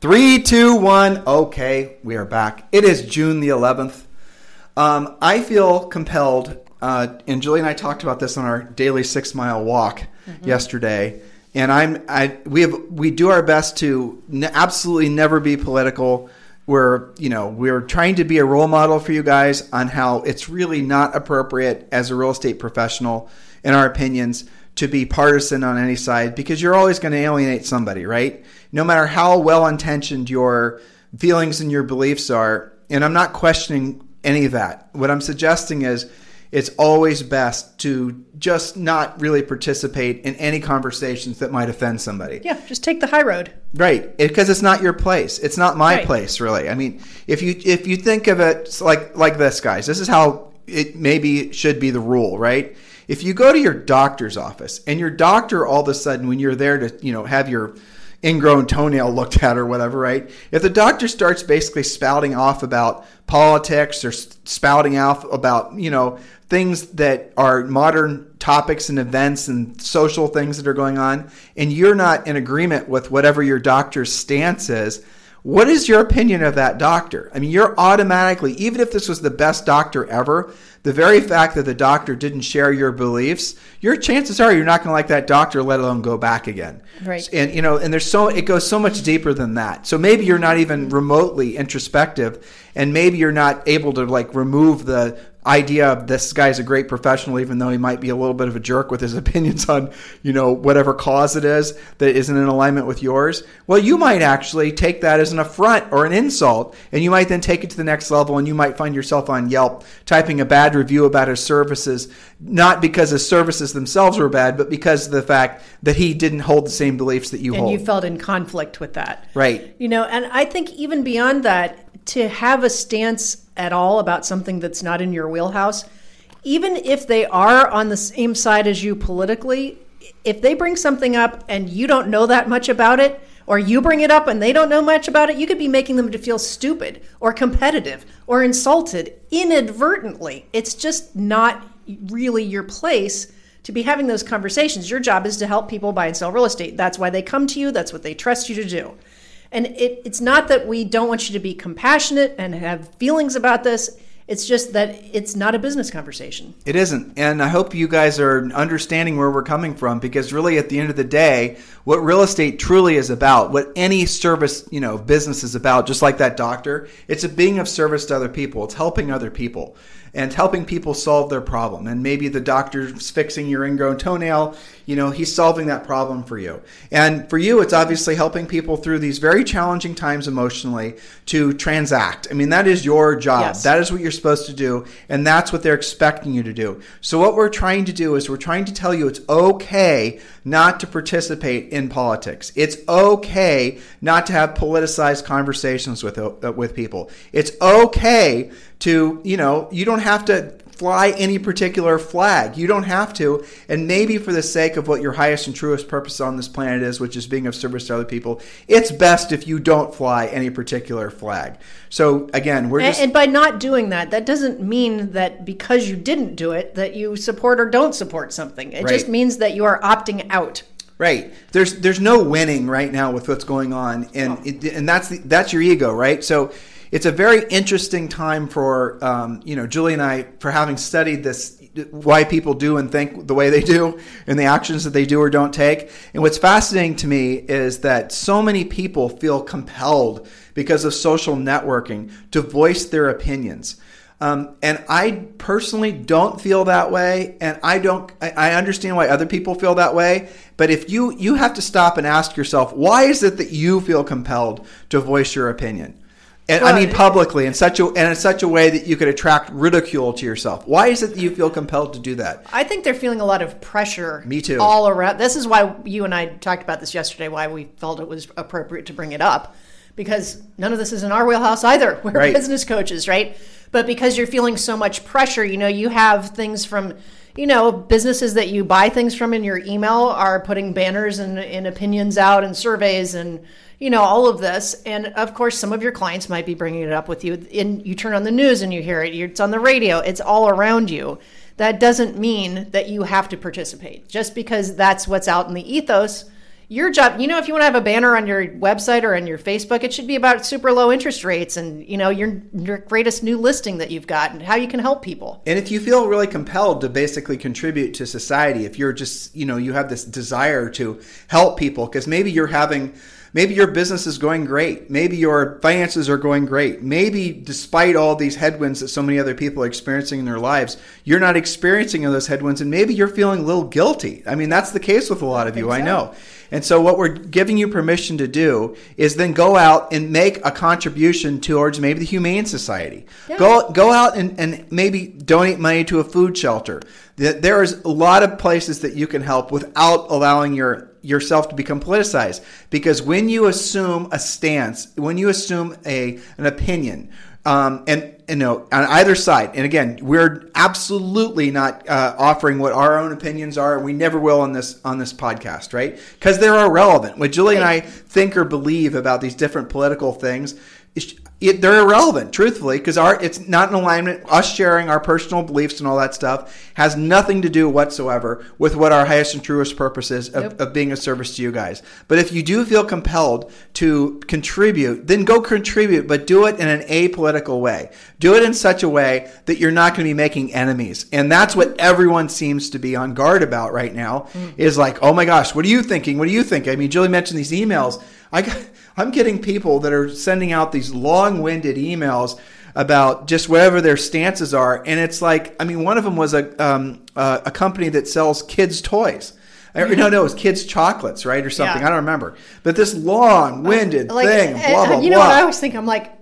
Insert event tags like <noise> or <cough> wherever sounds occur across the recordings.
Three, two, one. Okay, we are back. It is June the 11th. Um, I feel compelled, uh, and Julie and I talked about this on our daily six mile walk mm-hmm. yesterday. And I'm, I, we have, we do our best to ne- absolutely never be political. We're, you know, we're trying to be a role model for you guys on how it's really not appropriate as a real estate professional, in our opinions, to be partisan on any side because you're always going to alienate somebody, right? No matter how well intentioned your feelings and your beliefs are. And I'm not questioning any of that. What I'm suggesting is it's always best to just not really participate in any conversations that might offend somebody. Yeah, just take the high road. Right, because it, it's not your place. It's not my right. place, really. I mean, if you if you think of it like like this, guys, this is how it maybe should be the rule, right? If you go to your doctor's office and your doctor all of a sudden, when you're there to you know have your ingrown toenail looked at or whatever, right? If the doctor starts basically spouting off about politics or spouting off about, you know, things that are modern topics and events and social things that are going on, and you're not in agreement with whatever your doctor's stance is, what is your opinion of that doctor? I mean, you're automatically, even if this was the best doctor ever, the very fact that the doctor didn't share your beliefs, your chances are you're not going to like that doctor, let alone go back again. Right. And you know, and there's so it goes so much deeper than that. So maybe you're not even remotely introspective, and maybe you're not able to like remove the idea of this guy's a great professional, even though he might be a little bit of a jerk with his <laughs> opinions on, you know, whatever cause it is that isn't in alignment with yours. Well, you might actually take that as an affront or an insult, and you might then take it to the next level, and you might find yourself on Yelp typing a bad review about his services, not because his services themselves were bad, but because of the fact that he didn't hold the same beliefs that you and hold. And you felt in conflict with that. Right. You know, and I think even beyond that, to have a stance at all about something that's not in your wheelhouse, even if they are on the same side as you politically, if they bring something up and you don't know that much about it, or you bring it up and they don't know much about it, you could be making them to feel stupid or competitive or insulted inadvertently. It's just not really your place to be having those conversations. Your job is to help people buy and sell real estate. That's why they come to you, that's what they trust you to do. And it, it's not that we don't want you to be compassionate and have feelings about this. It's just that it's not a business conversation. It isn't. And I hope you guys are understanding where we're coming from because really at the end of the day, what real estate truly is about, what any service, you know, business is about, just like that doctor, it's a being of service to other people. It's helping other people and helping people solve their problem. And maybe the doctor's fixing your ingrown toenail, you know, he's solving that problem for you. And for you, it's obviously helping people through these very challenging times emotionally to transact. I mean, that is your job. Yes. That is what you're supposed to do. And that's what they're expecting you to do. So, what we're trying to do is we're trying to tell you it's okay not to participate in politics. It's okay not to have politicized conversations with, uh, with people. It's okay to, you know, you don't have to fly any particular flag. You don't have to. And maybe for the sake of what your highest and truest purpose on this planet is, which is being of service to other people, it's best if you don't fly any particular flag. So again, we're just. And, and by not doing that, that doesn't mean that because you didn't do it, that you support or don't support something. It right. just means that you are opting out. Right. There's there's no winning right now with what's going on, and oh. it, and that's the, that's your ego, right? So it's a very interesting time for um, you know Julie and I for having studied this why people do and think the way they do and the actions that they do or don't take. And what's fascinating to me is that so many people feel compelled because of social networking to voice their opinions. Um, and I personally don't feel that way, and I don't. I understand why other people feel that way. But if you you have to stop and ask yourself, why is it that you feel compelled to voice your opinion? And Well, I mean publicly in such a and in such a way that you could attract ridicule to yourself. Why is it that you feel compelled to do that? I think they're feeling a lot of pressure. Me too. All around. This is why you and I talked about this yesterday. Why we felt it was appropriate to bring it up, because none of this is in our wheelhouse either. <laughs> We're Right. business coaches, right? But because you're feeling so much pressure, you know, you have things from, you know, businesses that you buy things from in your email are putting banners and, and opinions out and surveys and you know all of this. And of course some of your clients might be bringing it up with you. And you turn on the news and you hear it. It's on the radio. It's all around you. That doesn't mean that you have to participate. Just because that's what's out in the ethos your job you know if you want to have a banner on your website or on your facebook it should be about super low interest rates and you know your your greatest new listing that you've got and how you can help people. And if you feel really compelled to basically contribute to society, if you're just, you know, you have this desire to help people, because maybe you're having, maybe your business is going great. Maybe your finances are going great. Maybe despite all these headwinds that so many other people are experiencing in their lives, you're not experiencing those headwinds. And maybe you're feeling a little guilty. I mean, that's the case with a lot of you, I know. And so, what we're giving you permission to do is then go out and make a contribution towards maybe the Humane Society. Go go out and, and maybe donate money to a food shelter. There is a lot of places that you can help without allowing your yourself to become politicized. Because when you assume a stance, when you assume a an opinion, um, and you know on either side and again we're absolutely not uh, offering what our own opinions are and we never will on this on this podcast right? Because they're irrelevant. What julie and i think or believe about these different political things is- it, they're irrelevant truthfully because our it's not in alignment. Us sharing our personal beliefs and all that stuff has nothing to do whatsoever with what our highest and truest purpose is of, Nope. of being a service to you guys. But if you do feel compelled to contribute then go contribute but do it in an apolitical way. Do it in such a way that you're not going to be making enemies. And that's what everyone seems to be on guard about right now mm. is like oh my gosh what are you thinking? What do you think? I mean julie mentioned these emails. I got, i'm getting people that are sending out these long-winded emails about just whatever their stances are and it's like i mean one of them was a, um, uh, a company that sells kids toys no, no, it was kids' chocolates, right, or something. Yeah. I don't remember. But this long-winded thing, uh, blah blah you know blah. what I always think? I'm like,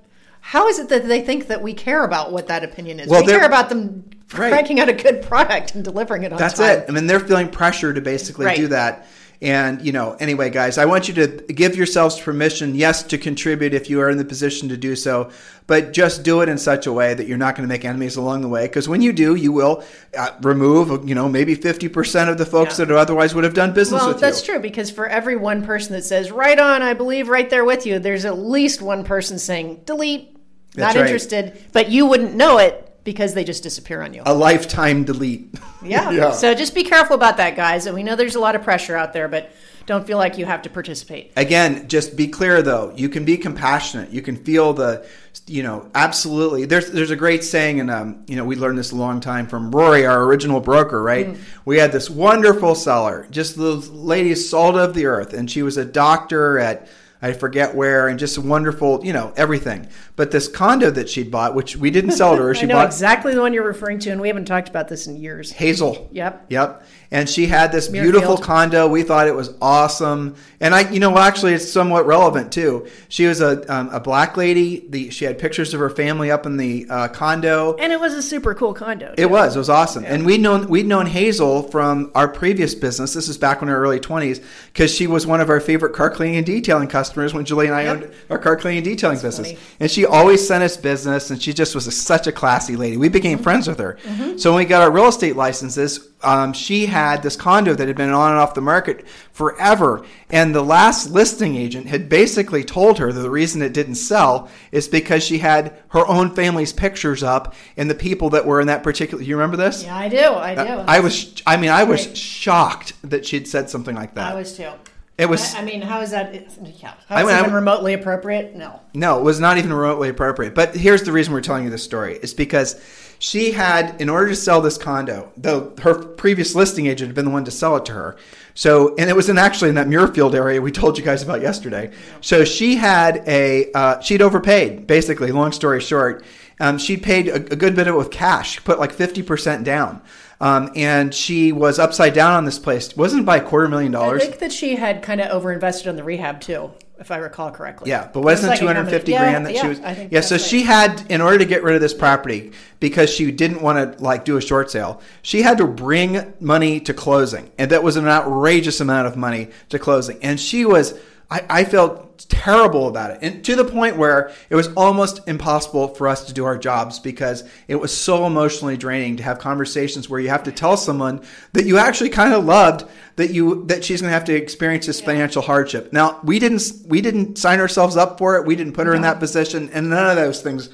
how is it that they think that we care about what that opinion is? Well, we care about them Right. cranking out a good product and delivering it on That's time. it. I mean, they're feeling pressure to basically Right. do that. And, you know, anyway, guys, I want you to give yourselves permission, yes, to contribute if you are in the position to do so, but just do it in such a way that you're not going to make enemies along the way. Because when you do, you will uh, remove, you know, maybe 50% of the folks Yeah. that otherwise would have done business Well, with you. Well, that's true because for every one person that says "right on," I believe right there with you, there's at least one person saying "delete," That's not right. interested, but you wouldn't know it because they just disappear on you. A lifetime delete. yeah. <laughs> yeah. So just be careful about that, guys. And we know there's a lot of pressure out there, but don't feel like you have to participate. Again, just be clear though. You can be compassionate. You can feel the, you know, absolutely. There's there's a great saying, and um, you know, we learned this a long time from Rory, our original broker. Right? We had this wonderful seller, just the lady salt of the earth, and she was a doctor at. I forget where, and just wonderful, you know, everything. But this condo that she'd bought, which we didn't sell to her, <laughs> I she know bought exactly the one you're referring to, and we haven't talked about this in years. Hazel. Yep. Yep. And she had this beautiful condo. We thought it was awesome. And I, you know, actually, it's somewhat relevant too. She was a, um, a black lady. The, she had pictures of her family up in the uh, condo. And it was a super cool condo. It was. It was awesome. And we'd known we'd known Hazel from our previous business. This is back in her early twenties because she was one of our favorite car cleaning and detailing customers when Julie and I Yep. owned our car cleaning and detailing business. funny. And she always sent us business, and she just was a, such a classy lady. We Mm-hmm. became friends with her. So when we got our real estate licenses, um, she had this condo that had been on and off the market forever. And the last listing agent had basically told her that the reason it didn't sell is because she had her own family's pictures up and the people that were in that particular. You remember this? Yeah, I do. I do. I was. I mean, I was shocked that she'd said something like that. I was too. It was- I, I mean, how is that? Yeah. How I is mean, it I- remotely appropriate? No. No, it was not even remotely appropriate. But here's the reason we're telling you this story. It's because she had, in order to sell this condo, though her previous listing agent had been the one to sell it to her. So, and it was in actually in that Muirfield area we told you guys about yesterday. So she had a, uh, she'd overpaid, basically, long story short. Um, she'd paid a, a good bit of it with cash, She put like 50% down. Um, and she was upside down on this place. Wasn't by a quarter million dollars. I think that she had kind of overinvested on the rehab too. if I recall correctly. Yeah, but It was wasn't like 250 combina- grand that yeah, she was? Yeah, so that's she had, in order to get rid of this property, because she didn't want to like do a short sale, she had to bring money to closing, and that was an outrageous amount of money to closing, and she was. I, I felt terrible about it, and to the point where it was almost impossible for us to do our jobs because it was so emotionally draining to have conversations where you have to tell someone that you actually kind of loved that you that she's going to have to experience this financial hardship. Now we didn't we didn't sign ourselves up for it. We didn't put her in that position, and none of those things.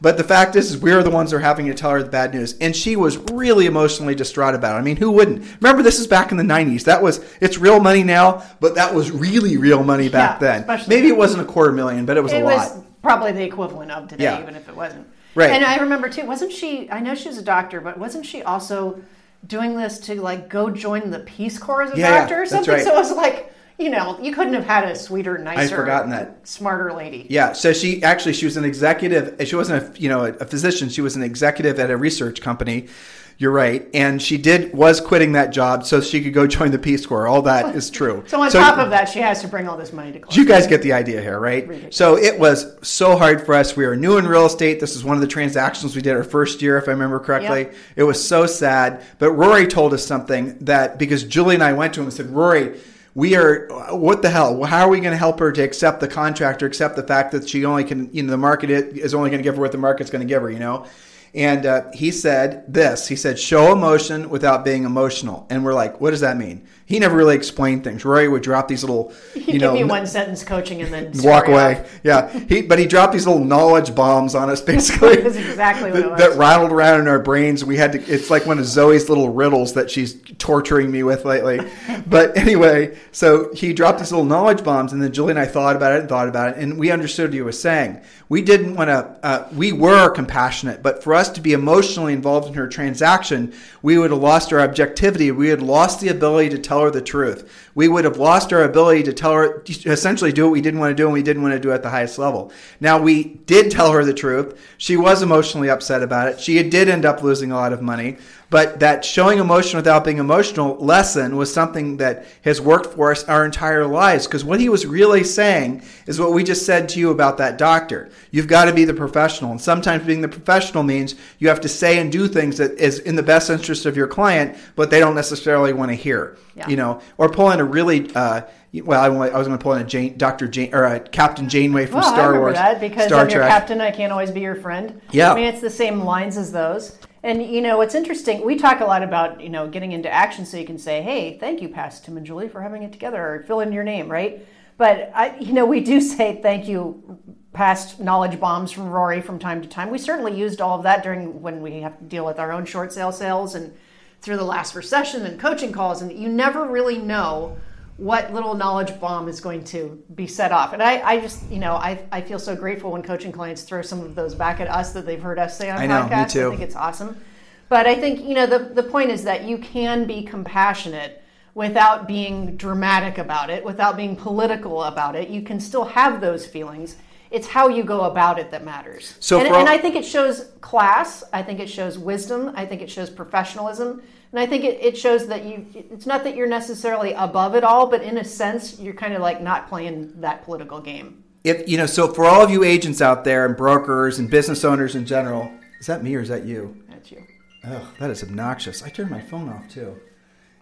But the fact is, is we are the ones that are having to tell her the bad news, and she was really emotionally distraught about it. I mean, who wouldn't? Remember, this is back in the '90s. That was it's real money now, but that was really real money back Yeah, then. Maybe it wasn't a quarter million, but it was It a was lot. probably the equivalent of today, Yeah. even if it wasn't. Right. And I remember too, wasn't she? I know she was a doctor, but wasn't she also doing this to like go join the Peace Corps as a Yeah, doctor or something? right. So it was like, you know, you couldn't have had a sweeter, nicer, forgotten that. smarter lady. Yeah, so she actually she was an executive. She wasn't a you know a physician. She was an executive at a research company. You're right, and she did was quitting that job so she could go join the Peace Corps. All that is true. So on top of that, she has to bring all this money to close. you guys get the idea here, right? Ridiculous. So it was so hard for us. We were new in real estate. This is one of the transactions we did our first year, if I remember correctly. Yep. It was so sad. But Rory told us something that because Julie and I went to him and said, Rory, we are what the hell? How are we going to help her to accept the contract or accept the fact that she only can, you know, the market is only going to give her what the market's going to give her, you know? And uh, he said this. He said, "Show emotion without being emotional." And we're like, "What does that mean?" He never really explained things. Rory would drop these little, <laughs> You, give know, me one sentence coaching and then <laughs> walk away. off. Yeah, he but he dropped these little knowledge bombs on us, <laughs> basically. That's exactly what it that, was. that rattled around in our brains. We had to. It's like one of Zoe's little riddles that she's torturing me with lately. but anyway, so he dropped these little knowledge bombs, and then Julie and I thought about it and thought about it, and we understood what he was saying. We didn't want to. Uh, we were compassionate, but for us to be emotionally involved in her transaction, we would have lost our objectivity. We had lost the ability to tell her the truth. We would have lost our ability to tell her, essentially, do what we didn't want to do, and we didn't want to do at the highest level. Now, we did tell her the truth. She was emotionally upset about it. She did end up losing a lot of money. But that showing emotion without being emotional lesson was something that has worked for us our entire lives. Because what he was really saying is what we just said to you about that doctor. You've got to be the professional. And sometimes being the professional means you have to say and do things that is in the best interest of your client, but they don't necessarily want to hear. Yeah. You know, or pull in a really, uh, well, I was going to pull in a Jane, Dr. Jane, or a Captain Janeway from Well, I Star remember Wars. that because Star I'm your Trek. captain. I can't always be your friend. Yeah. I mean, it's the same lines as those. And you know, it's interesting. We talk a lot about you know getting into action, so you can say, "Hey, thank you, Past Tim and Julie, for having it together," or fill in your name, right? But I, you know, we do <laughs> say thank you, past knowledge bombs from Rory from time to time. We certainly used all of that during when we have to deal with our own short sale sales and through the last recession and coaching calls, and you never really know what little knowledge bomb is going to be set off. And I, I just, you know, I, I feel so grateful when coaching clients throw some of those back at us that they've heard us say on I know, me too. I think it's awesome. But I think, you know, the, the point is that you can be compassionate without being dramatic about it, without being political about it. You can still have those feelings. It's how you go about it that matters. So and, all- and I think it shows class. I think it shows wisdom. I think it shows professionalism. And I think it, it shows that you, it's not that you're necessarily above it all, but in a sense, you're kind of like not playing that political game. if you know so for all of you agents out there and brokers and business owners in general is that me or is that you That's you. oh that is obnoxious i turned my phone off too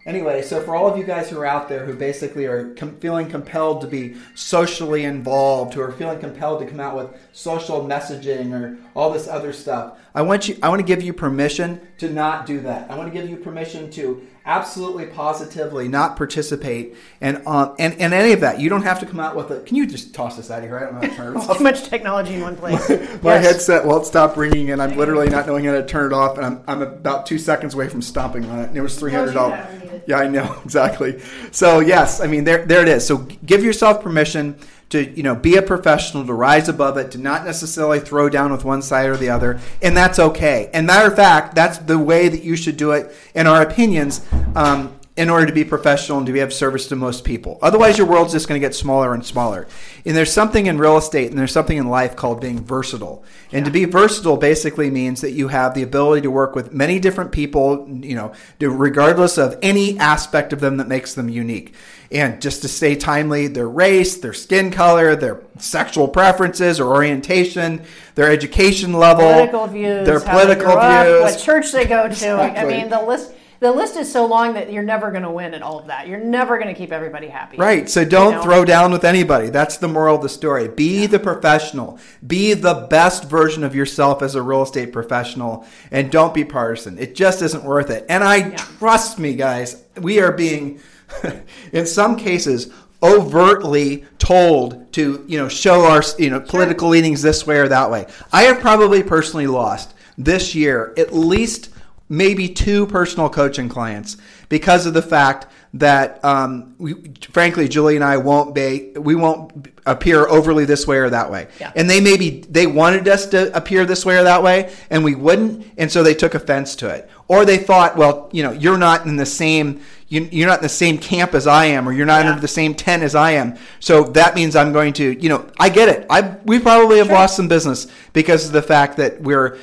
anyway so for all of you guys who are out there who basically are com- feeling compelled to be socially involved who are feeling compelled to come out with social messaging or all this other stuff i want you i want to give you permission to not do that. I want to give you permission to absolutely positively not participate and um and, and any of that you don't have to come out with a can you just toss this out of here i don't know how to turn it off Too much technology in one place. <laughs> my Yes. headset won't stop ringing, and I'm literally not knowing how to turn it off. And I'm, I'm about two seconds away from stomping on it. And it was three hundred dollars. that when you need it. Yeah, I know <laughs> exactly. So yes, I mean there there it is. So give yourself permission to you know be a professional, to rise above it, to not necessarily throw down with one side or the other, and that's okay. And matter of fact, that's the way that you should do it. In our opinions. Um, in order to be professional and to be of service to most people. Otherwise, your world's just going to get smaller and smaller. And there's something in real estate and there's something in life called being versatile. And to be versatile basically means that you have the ability to work with many different people, you know, regardless of any aspect of them that makes them unique. And just to stay timely, their race, their skin color, their sexual preferences or orientation, their education level, their political views, their political up, views. what church they go to. Exactly. I mean, the list the list is so long that you're never going to win at all of that. You're never going to keep everybody happy. Right. So don't know? throw down with anybody. That's the moral of the story. Be the professional. Be the best version of yourself as a real estate professional and don't be partisan. It just isn't worth it. And I trust me, guys, we are being <laughs> in some cases overtly told to, you know, show our, you know, political leanings this way or that way. I have probably personally lost this year at least maybe two personal coaching clients because of the fact that um, we, frankly julie and i won't be we won't appear overly this way or that way. Yeah. and they maybe they wanted us to appear this way or that way and we wouldn't and so they took offense to it. Or they thought well you know you're not in the same you, you're not in the same camp as i am or you're not Yeah. under the same tent as i am. So that means i'm going to you know i get it. I we probably have lost some business because of the fact that we're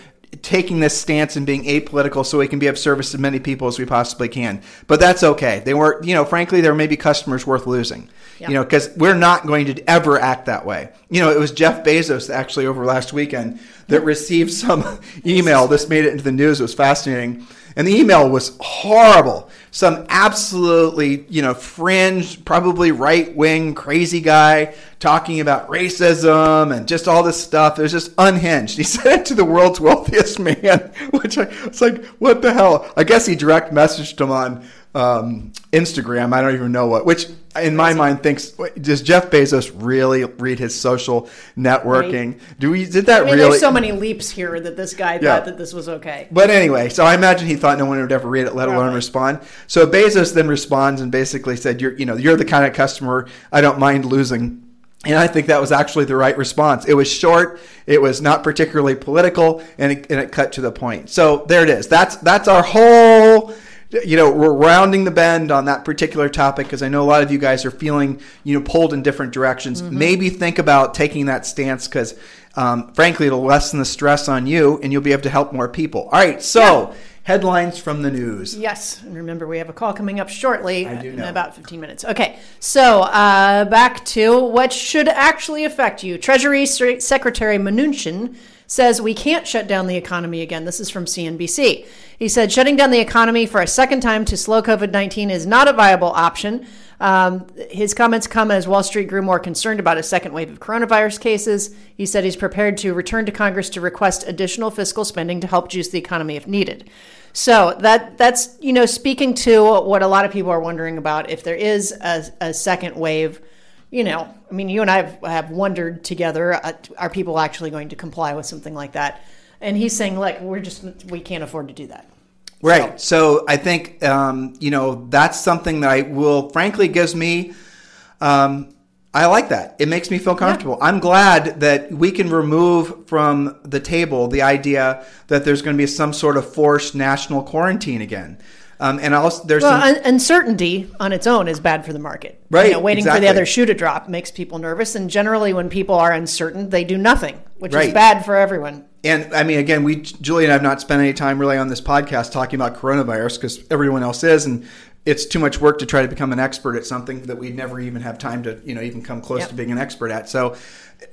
taking this stance and being apolitical so we can be of service to many people as we possibly can. But that's okay. They weren't, you know, frankly, there may be customers worth losing, Yeah. you know, because we're not going to ever act that way. You know, it was Jeff Bezos actually over last weekend that received some <laughs> email. This made it into the news. It was fascinating. And the email was horrible. Some absolutely, you know, fringe, probably right wing, crazy guy talking about racism and just all this stuff. It was just unhinged. <laughs> He sent it to the world's wealthiest man, <laughs> which I was like, what the hell? I guess he direct messaged him on um, Instagram. I don't even know what, which in my mind thinks, does Jeff Bezos really read his social networking? Do we, did that I mean, really? there's so many leaps here that this guy Yeah. thought that this was okay. But anyway, so I imagine he thought no one would ever read it, let alone respond. So Bezos then responds and basically said, "You're, you know, you're the kind of customer I don't mind losing." And I think that was actually the right response. It was short, it was not particularly political, and it, and it cut to the point. So there it is. That's that's our whole. You know, we're rounding the bend on that particular topic because I know a lot of you guys are feeling, you know, pulled in different directions. Maybe think about taking that stance because, um, frankly, it'll lessen the stress on you and you'll be able to help more people. All right, so headlines from the news. Yes, and remember we have a call coming up shortly I do in about 15 minutes. Okay, so uh, back to what should actually affect you. Treasury Secretary Mnuchin says we can't shut down the economy again. This is from CNBC. He said shutting down the economy for a second time to slow COVID 19 is not a viable option. Um, his comments come as Wall Street grew more concerned about a second wave of coronavirus cases. He said he's prepared to return to Congress to request additional fiscal spending to help juice the economy if needed. So that that's you know speaking to what a lot of people are wondering about if there is a, a second wave. You know, I mean, you and I have, have wondered together: uh, are people actually going to comply with something like that? And he's saying, like, we're just we can't afford to do that." Right. So I think um, you know that's something that I will frankly gives me. Um, I like that. It makes me feel comfortable. I'm glad that we can remove from the table the idea that there's going to be some sort of forced national quarantine again. Um, and also, there's Well, some, un- uncertainty on its own is bad for the market. Right, You know, waiting for the other shoe to drop makes people nervous, and generally, when people are uncertain, they do nothing, which Right. is bad for everyone. And I mean, again, we Julie and I have not spent any time really on this podcast talking about coronavirus because everyone else is, and it's too much work to try to become an expert at something that we'd never even have time to, you know, even come close Yep. to being an expert at. So,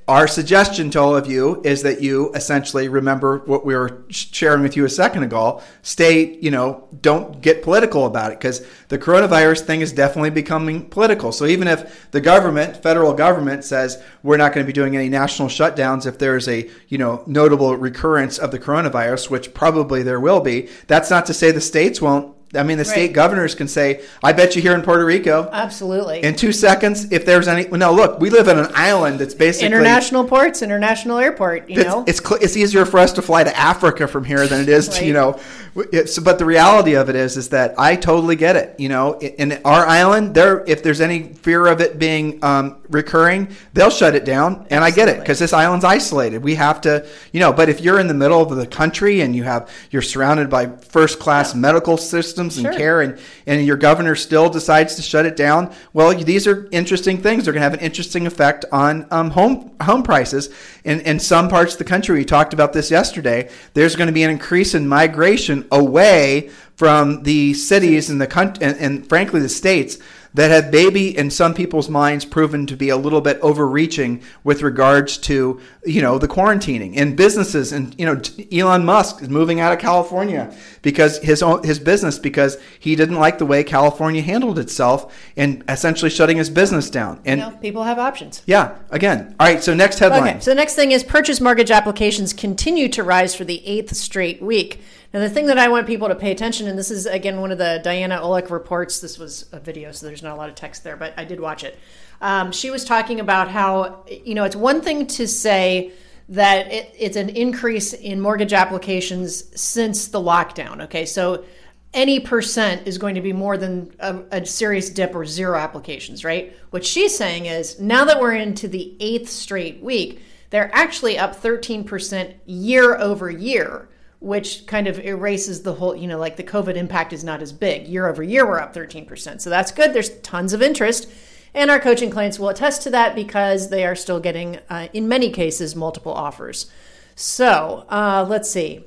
our suggestion to all of you is that you essentially remember what we were sharing with you a second ago. Stay, you know, don't get political about it because the coronavirus thing is definitely becoming political. So even if the government, federal government, says we're not going to be doing any national shutdowns if there's a, you know, notable recurrence of the coronavirus, which probably there will be, that's not to say the states won't. I mean, the state governors can say, "I bet you here in Puerto Rico." Absolutely. in two seconds, if there's any, no, look, we live in an island that's basically International ports, international airport. You it's, know, it's it's easier for us to fly to Africa from here than it is to you know. But the reality of it is, is that I totally get it. You know, in our island, there, if there's any fear of it being um, recurring, they'll shut it down, and I get it because this island's isolated. We have to, you know. But if you're in the middle of the country and you have you're surrounded by first class medical systems systems and Sure. care, and and your governor still decides to shut it down. Well, these are interesting things. They're going to have an interesting effect on um, home home prices in in some parts of the country. We talked about this yesterday. There's going to be an increase in migration away from the cities and the country, and, and frankly the states that have maybe in some people's minds proven to be a little bit overreaching with regards to you know the quarantining and businesses and you know Elon Musk is moving out of California because his own his business because he didn't like the way California handled itself and essentially shutting his business down and You know, people have options. yeah again all right so next headline Okay, so the next thing is purchase mortgage applications continue to rise for the eighth straight week. Now, the thing that I want people to pay attention, and this is again one of the Diana Olick reports. This was a video, so there's not a lot of text there, but I did watch it. Um, she was talking about how you know it's one thing to say that it, it's an increase in mortgage applications since the lockdown. Okay, so any percent is going to be more than a, a serious dip or zero applications, right? What she's saying is now that we're into the eighth straight week, they're actually up 13% year over year, which kind of erases the whole, you know, like the COVID impact is not as big. Year over year, we're up 13%. So that's good. There's tons of interest. And our coaching clients will attest to that because they are still getting, uh, in many cases, multiple offers. So uh, let's see.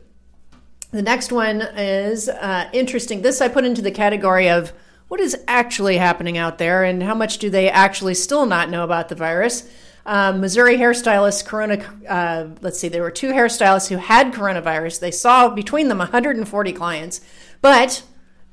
The next one is uh, interesting. This I put into the category of what is actually happening out there and how much do they actually still not know about the virus. Um, Missouri hairstylists, Corona, uh, let's see, there were two hairstylists who had coronavirus. They saw between them 140 clients, but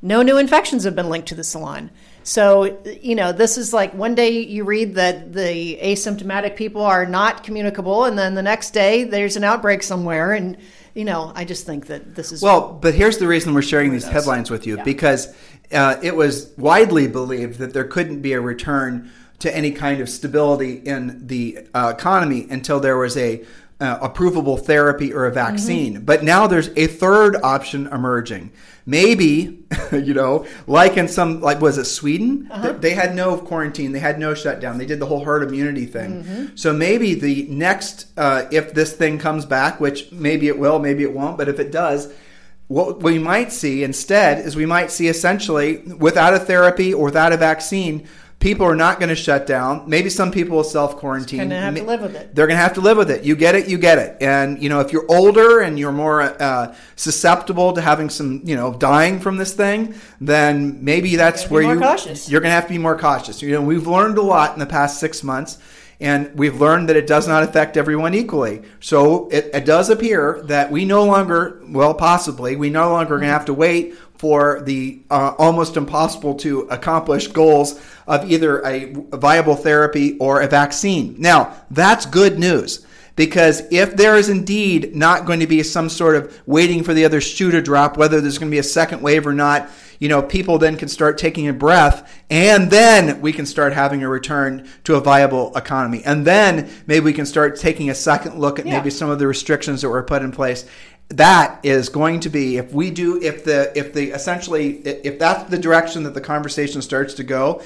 no new infections have been linked to the salon. So, you know, this is like one day you read that the asymptomatic people are not communicable, and then the next day there's an outbreak somewhere. And, you know, I just think that this is. Well, but here's the reason we're sharing these headlines with you Yeah. because uh, it was widely believed that there couldn't be a return to any kind of stability in the uh, economy until there was a uh, approvable therapy or a vaccine. But now there's a third option emerging. Maybe, <laughs> you know, like in some, like was it Sweden? Th- They had no quarantine, they had no shutdown, they did the whole herd immunity thing. So maybe the next, uh, if this thing comes back, which maybe it will, maybe it won't, but if it does, what we might see instead is we might see essentially without a therapy or without a vaccine, people are not going to shut down. Maybe some people will self quarantine. Gonna have to live with it. They're going to have to live with it. You get it, you get it. And you know, if you're older and you're more uh, susceptible to having some, you know, dying from this thing, then maybe that's Gotta where you cautious. you're going to have to be more cautious. You know, we've learned a lot in the past six months. And we've learned that it does not affect everyone equally. So it, it does appear that we no longer, well, possibly, we no longer going to have to wait for the uh, almost impossible to accomplish goals of either a viable therapy or a vaccine. Now, that's good news. Because if there is indeed not going to be some sort of waiting for the other shoe to drop, whether there's going to be a second wave or not, you know, people then can start taking a breath and then we can start having a return to a viable economy. And then maybe we can start taking a second look at Yeah. maybe some of the restrictions that were put in place. That is going to be if we do if the if the essentially if that's the direction that the conversation starts to go,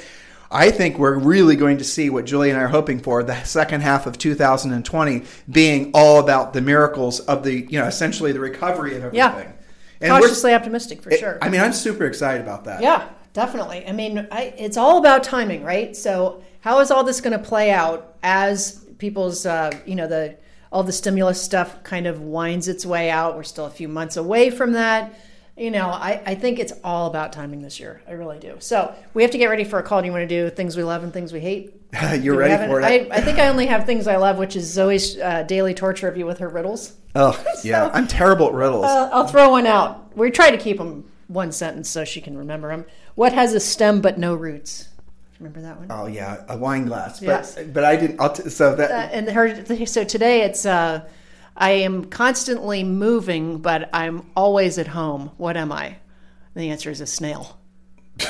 I think we're really going to see what Julie and I are hoping for the second half of 2020 being all about the miracles of the you know essentially the recovery of everything. Yeah. And we're- cautiously optimistic for it- sure. I mean, I'm super excited about that. Yeah, definitely. I mean, I, it's all about timing, right? So, how is all this going to play out as people's, uh, you know, the all the stimulus stuff kind of winds its way out? We're still a few months away from that. You know, I, I think it's all about timing this year. I really do. So we have to get ready for a call. Do you want to do things we love and things we hate? <laughs> You're Do ready for it. I, I think I only have things I love, which is Zoe's uh, daily torture of you with her riddles. oh, yeah. <laughs> I'm terrible at riddles. Uh, I'll throw one out. We try to keep them one sentence so she can remember them. What has a stem but no roots? Remember that one? oh yeah, a wine glass. But Yes. but I didn't. I'll t- so that Uh, and her. So today it's. Uh, I am constantly moving, but I'm always at home. What am I? And the answer is a snail. <laughs> Isn't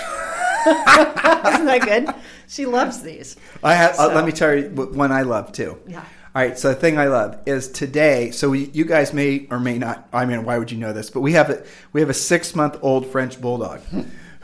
that good? She loves these. I have. uh, let me tell you one I love too. Yeah. All right. So the thing I love is today. So we, you guys may or may not. I mean, why would you know this? But we have a we have a six month old French bulldog.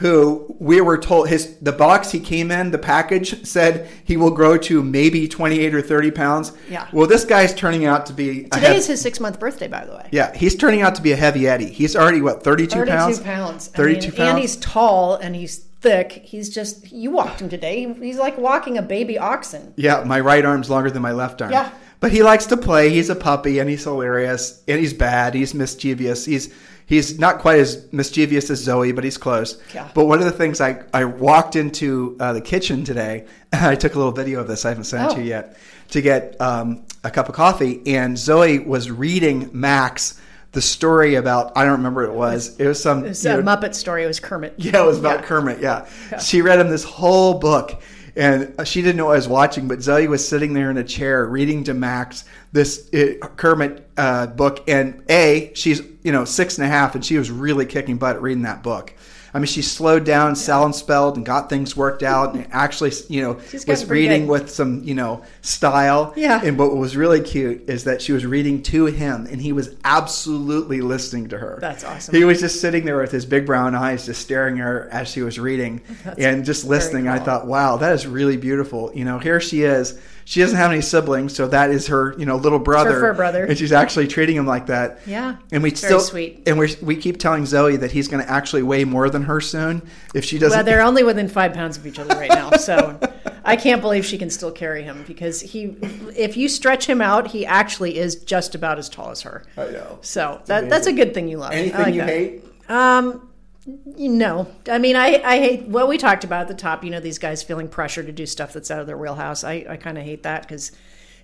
Who we were told his the box he came in, the package said he will grow to maybe 28 or 30 pounds. Yeah. Well, this guy's turning out to be Today hev- is his six month birthday, by the way. yeah, he's turning out to be a heavy Eddie. He's already what 32, 32 pounds. pounds. I 32 mean, pounds. And he's tall and he's thick. He's just, you walked him today. He's like walking a baby oxen. Yeah, my right arm's longer than my left arm. Yeah. But he likes to play. He's a puppy and he's hilarious and he's bad. He's mischievous. He's he's not quite as mischievous as Zoe, but he's close. Yeah. But one of the things I I walked into uh, the kitchen today. and <laughs> I took a little video of this. I haven't sent it to Oh. you yet to get um, a cup of coffee, and Zoe was reading Max the story about I don't remember what it was. It was some It was a know, Muppet story. It was Kermit. yeah, it was about Yeah. Kermit. Yeah. She read him this whole book. And she didn't know I was watching, but Zoe was sitting there in a chair reading to Max this uh, Kermit uh, book. And A, she's, you know, six and a half, and she was really kicking butt reading that book. I mean, she slowed down, sal and spelled, and got things worked out, and <laughs> actually, you know, was reading good. with some, you know, style. Yeah. And what was really cute is that she was reading to him, and he was absolutely listening to her. That's awesome. He was just sitting there with his big brown eyes, just staring at her as she was reading and just listening. I thought, wow, that is really beautiful. You know, here she is. She doesn't have any siblings, so that is her, you know, little brother. fur brother. and she's actually treating him like that. Yeah. and we Very still sweet. And we we keep telling Zoe that he's going to actually weigh more than her soon if she doesn't. Well, they're only within five pounds of each other right now. So <laughs> I can't believe she can still carry him because he, if you stretch him out, he actually is just about as tall as her. I know. So that, that's a good thing you love. Anything like you that. hate? Um, know, I mean, I, I hate what we talked about at the top. You know, these guys feeling pressure to do stuff that's out of their wheelhouse. I, I kind of hate that because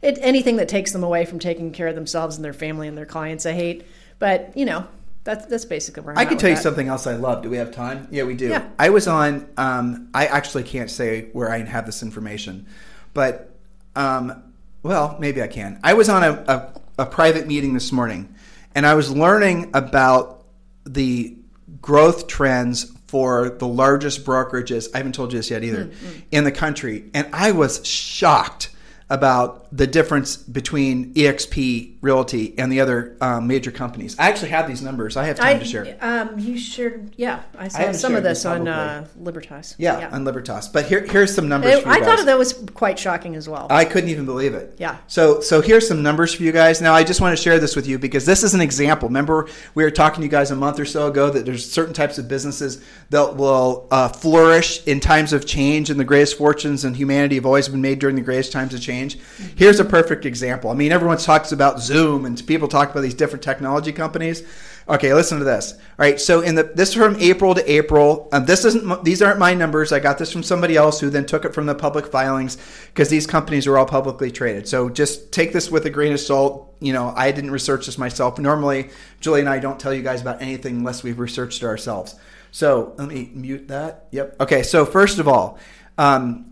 it anything that takes them away from taking care of themselves and their family and their clients, I hate. But you know, that's that's basically where I'm I can tell you that. something else I love. Do we have time? Yeah, we do. Yeah. I was on. Um, I actually can't say where I have this information, but um, well, maybe I can. I was on a, a, a private meeting this morning, and I was learning about the growth trends for the largest brokerages. I haven't told you this yet either mm, mm. in the country, and I was shocked about the difference between EXP Realty and the other um, major companies. I actually have these numbers. I have time I, to share. um, you shared, yeah, I saw haven't some of shared this on uh, Libertas. Yeah, on Libertas. But here, here's some numbers It- for you I guys. thought that was quite shocking as well. I couldn't even believe it. Yeah. So so here's some numbers for you guys. Now I just want to share this with you because this is an example. Remember we were talking to you guys a month or so ago that there's certain types of businesses that will uh, flourish in times of change, and the greatest fortunes in humanity have always been made during the greatest times of change. Here's a perfect example. I mean, everyone talks about Zoom, and people talk about these different technology companies. Okay, listen to this. All right, so in the this is from April to April. Um, this isn't these aren't my numbers. I got this from somebody else who then took it from the public filings because these companies are all publicly traded. So just take this with a grain of salt. You know, I didn't research this myself. Normally, Julie and I don't tell you guys about anything unless we've researched it ourselves. So let me mute that. Yep. Okay. So first of all, um,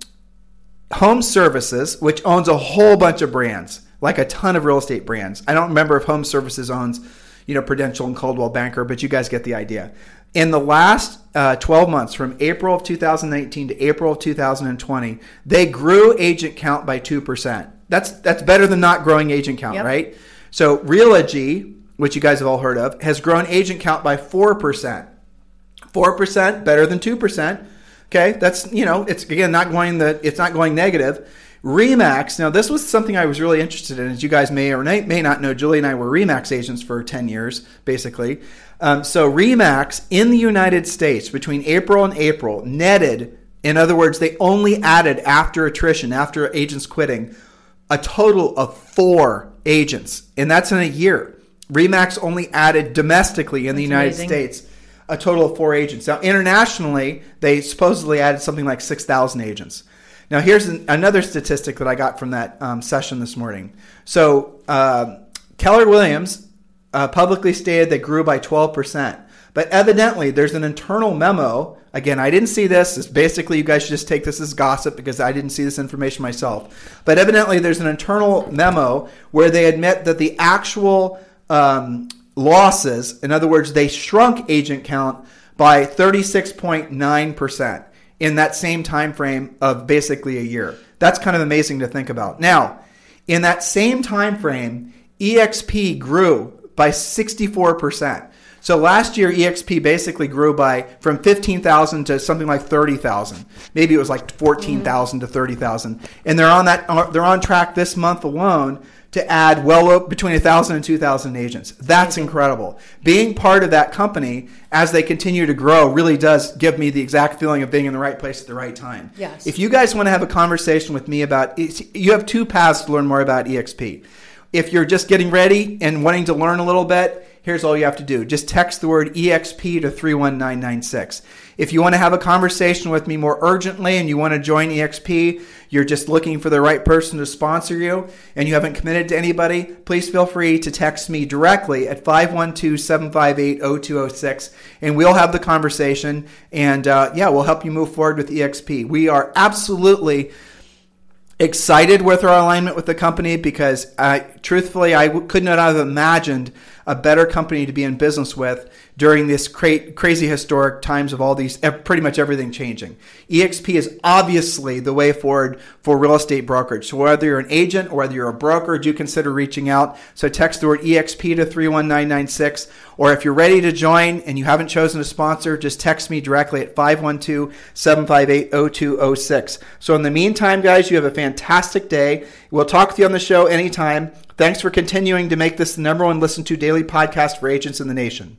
Home Services, which owns a whole bunch of brands, like a ton of real estate brands. I don't remember if Home Services owns, you know, Prudential and Coldwell Banker, but you guys get the idea. In the last uh, 12 months, from April of 2019 to April of 2020, they grew agent count by 2%. That's, that's better than not growing agent count, Yep. right? So Realogy, which you guys have all heard of, has grown agent count by 4%. Four percent better than two percent. Okay, that's you know it's again not going the it's not going negative. Remax. Now this was something I was really interested in, as you guys may or may not know. Julie and I were Remax agents for ten years, basically. Um, so Remax in the United States between April and April netted. In other words, they only added after attrition, after agents quitting, a total of four agents, and that's in a year. Remax only added domestically in the United amazing. States a total of four agents. Now, internationally, they supposedly added something like 6,000 agents. Now, here's an, another statistic that I got from that um, session this morning. So, uh, Keller Williams uh, publicly stated they grew by 12%. But evidently, there's an internal memo. Again, I didn't see this. It's basically, you guys should just take this as gossip because I didn't see this information myself. But evidently, there's an internal memo where they admit that the actual um, losses, in other words, they shrunk agent count by 36.9% in that same time frame of basically a year. That's kind of amazing to think about. Now, in that same time frame, EXP grew by 64%. So last year, EXP basically grew by from 15,000 to something like 30,000. Maybe it was like 14,000 to 30,000. And they're on that. Uh, they're on track this month alone to add well between 1,000 and 2,000 agents. That's incredible. Being part of that company as they continue to grow really does give me the exact feeling of being in the right place at the right time. Yes. If you guys want to have a conversation with me about you have two paths to learn more about EXP. If you're just getting ready and wanting to learn a little bit, here's all you have to do just text the word EXP to 31996. If you want to have a conversation with me more urgently and you want to join EXP, you're just looking for the right person to sponsor you, and you haven't committed to anybody, please feel free to text me directly at 512 758 0206, and we'll have the conversation. And uh, yeah, we'll help you move forward with EXP. We are absolutely excited with our alignment with the company because I, truthfully, I could not have imagined a better company to be in business with during this cra- crazy historic times of all these, pretty much everything changing. EXP is obviously the way forward for real estate brokerage. So whether you're an agent or whether you're a broker, do consider reaching out. So text the word EXP to 31996. Or if you're ready to join and you haven't chosen a sponsor, just text me directly at 512 758 0206. So in the meantime, guys, you have a fantastic day. We'll talk with you on the show anytime. Thanks for continuing to make this the number one listened to daily podcast for agents in the nation.